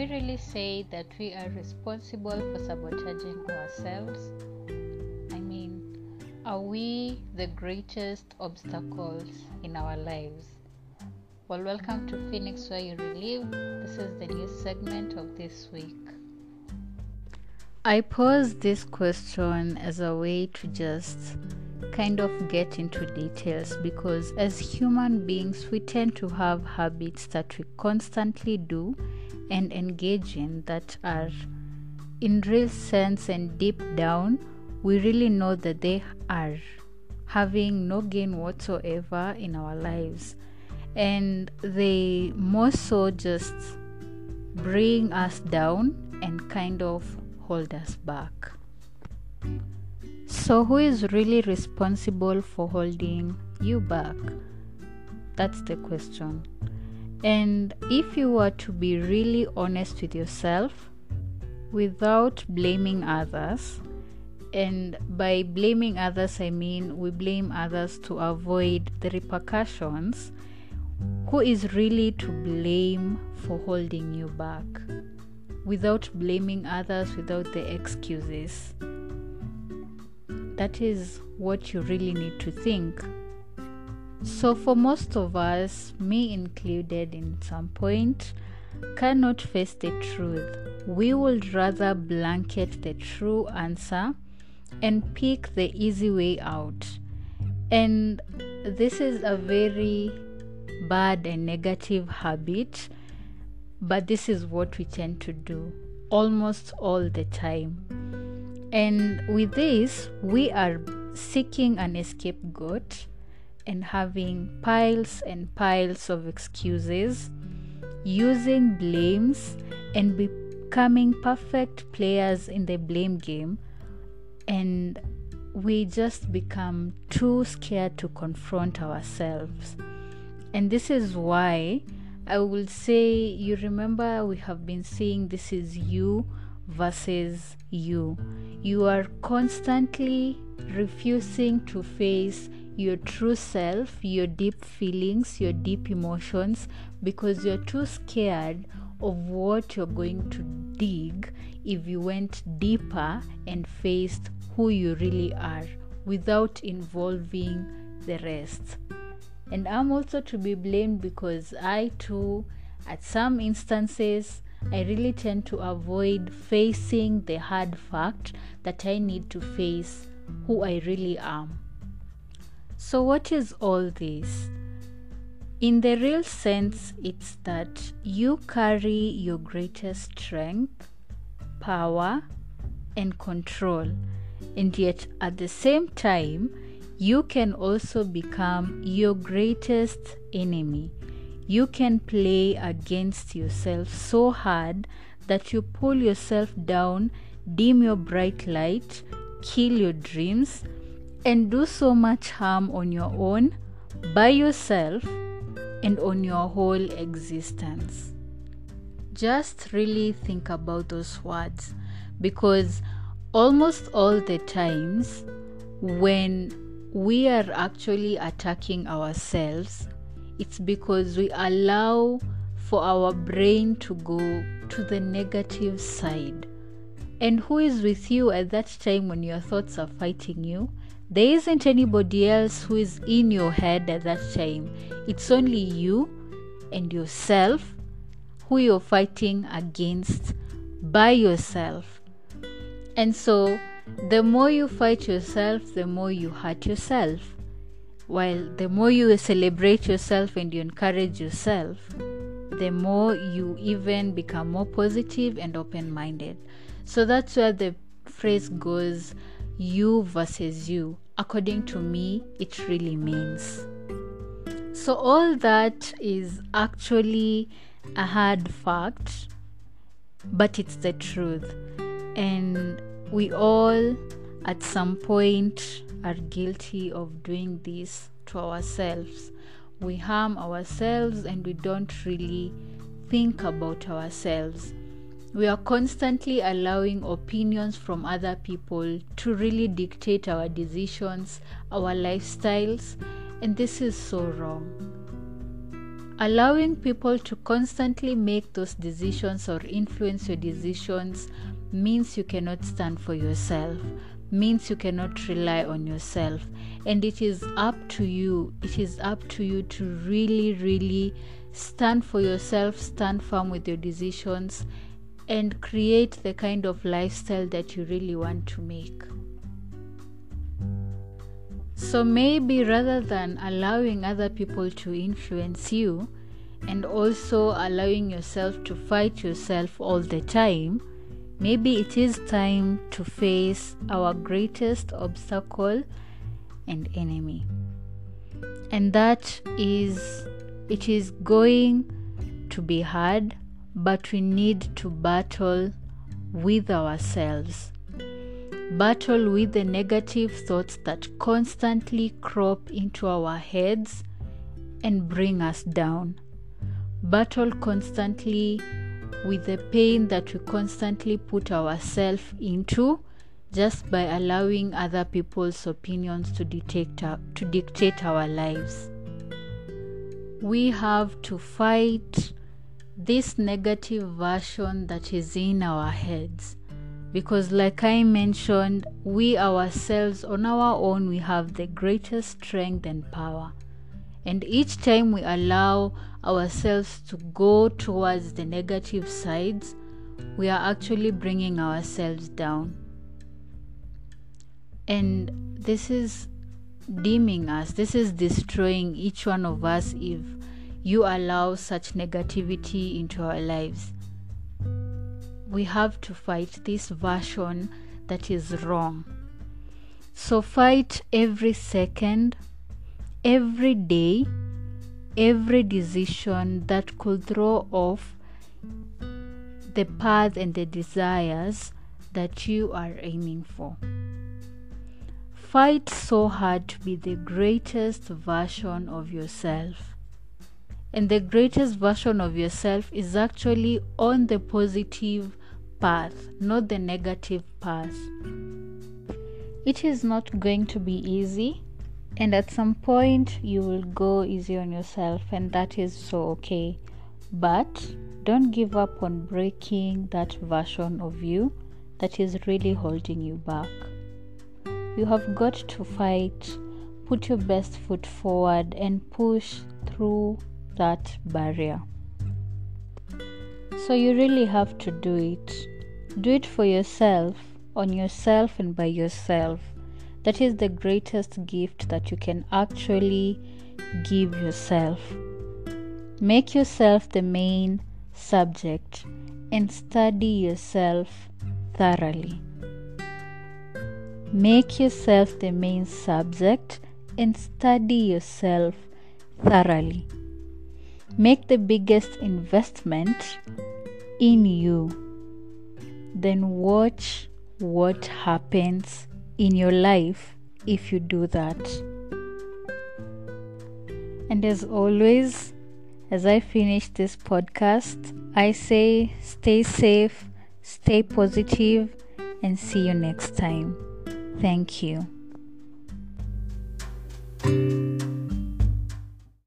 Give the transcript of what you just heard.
we really say that we are responsible for sabotaging ourselves? I mean, are we the greatest obstacles in our lives? Well, welcome to Phoenix Where You Relive. This is the new segment of this week. I pose this question as a way to just kind of get into details because as human beings, we tend to have habits that we constantly do and engage in that are, in real sense and deep down, we really know that they are having no gain whatsoever in our lives. And they more so just bring us down and kind of hold us back. So, who is really responsible for holding you back? That's the question. And if you were to be really honest with yourself without blaming others, and by blaming others, I mean we blame others to avoid the repercussions, who is really to blame for holding you back? without blaming others, without the excuses. That is what you really need to think. So, for most of us, me included in some point, cannot face the truth. We would rather blanket the true answer and pick the easy way out. And this is a very bad and negative habit but this is what we tend to do almost all the time. And with this, we are seeking an escape scapegoat and having piles and piles of excuses, using blames, and becoming perfect players in the blame game. And we just become too scared to confront ourselves. And this is why I will say, you remember we have been saying this is you versus you. You are constantly refusing to face your true self, your deep feelings, your deep emotions, because you're too scared of what you're going to dig if you went deeper and faced who you really are without involving the rest and I'm also to be blamed because I too, at some instances, I really tend to avoid facing the hard fact that I need to face who I really am. So, what is all this? In the real sense, it's that you carry your greatest strength, power, and control, and yet at the same time, you can also become your greatest enemy. You can play against yourself so hard that you pull yourself down, dim your bright light, kill your dreams, and do so much harm on your own, by yourself, and on your whole existence. Just really think about those words because almost all the times when we are actually attacking ourselves, it's because we allow for our brain to go to the negative side. And who is with you at that time when your thoughts are fighting you? There isn't anybody else who is in your head at that time. It's only you and yourself who you're fighting against by yourself. And so the more you fight yourself, the more you hurt yourself. While the more you celebrate yourself and you encourage yourself, the more you even become more positive and open minded. So that's where the phrase goes you versus you. According to me, it really means. So, all that is actually a hard fact, but it's the truth. And we all, at some point, are guilty of doing this to ourselves. We harm ourselves and we don't really think about ourselves. We are constantly allowing opinions from other people to really dictate our decisions, our lifestyles, and this is so wrong. allowing people to constantly make those decisions or influence your decisions means you cannot stand for yourself means you cannot rely on yourself. And it is up to you. It is up to you to really really stand for yourself stand firm with your decisions and create the kind of lifestyle that you really want to make. So maybe rather than allowing other people to influence you and also allowing yourself to fight yourself all the time Maybe it is time to face our greatest obstacle and enemy. And that is, it is going to be hard, but we need to battle with ourselves. Battle with the negative thoughts that constantly crop into our heads and bring us down. Battle constantly with the pain that we constantly put ourselves into just by allowing other people's opinions to dictate our, to dictate our lives. We have to fight this negative version that is in our heads because like i mentioned we ourselves on our own we have the greatest strength and power and each time we allow ourselves to go towards the negative sides, we are actually bringing ourselves down. And this is dimming us, this is destroying each one of us if you allow such negativity into our lives. We have to fight this version that is wrong. So fight every second, every day every decision that could throw off the path and the desires that you are aiming for. Fight so hard to be the greatest version of yourself. And the greatest version of yourself is actually on the positive path, not the negative path. It is not going to be easy and at some point you will go easy on yourself and that is so okay. But don't give up on breaking that version of you that is really holding you back. You have got to fight put your best foot forward and push through that barrier. So you really have to do it. Do it for yourself on yourself and by yourself that is the greatest gift that you can actually give yourself. Make yourself the main subject and study yourself thoroughly. Make yourself the main subject and study yourself thoroughly. Make the biggest investment in you. Then watch what happens in your life if you do that. And as always, as I finish this podcast, I say stay safe, stay positive, and see you next time. Thank you.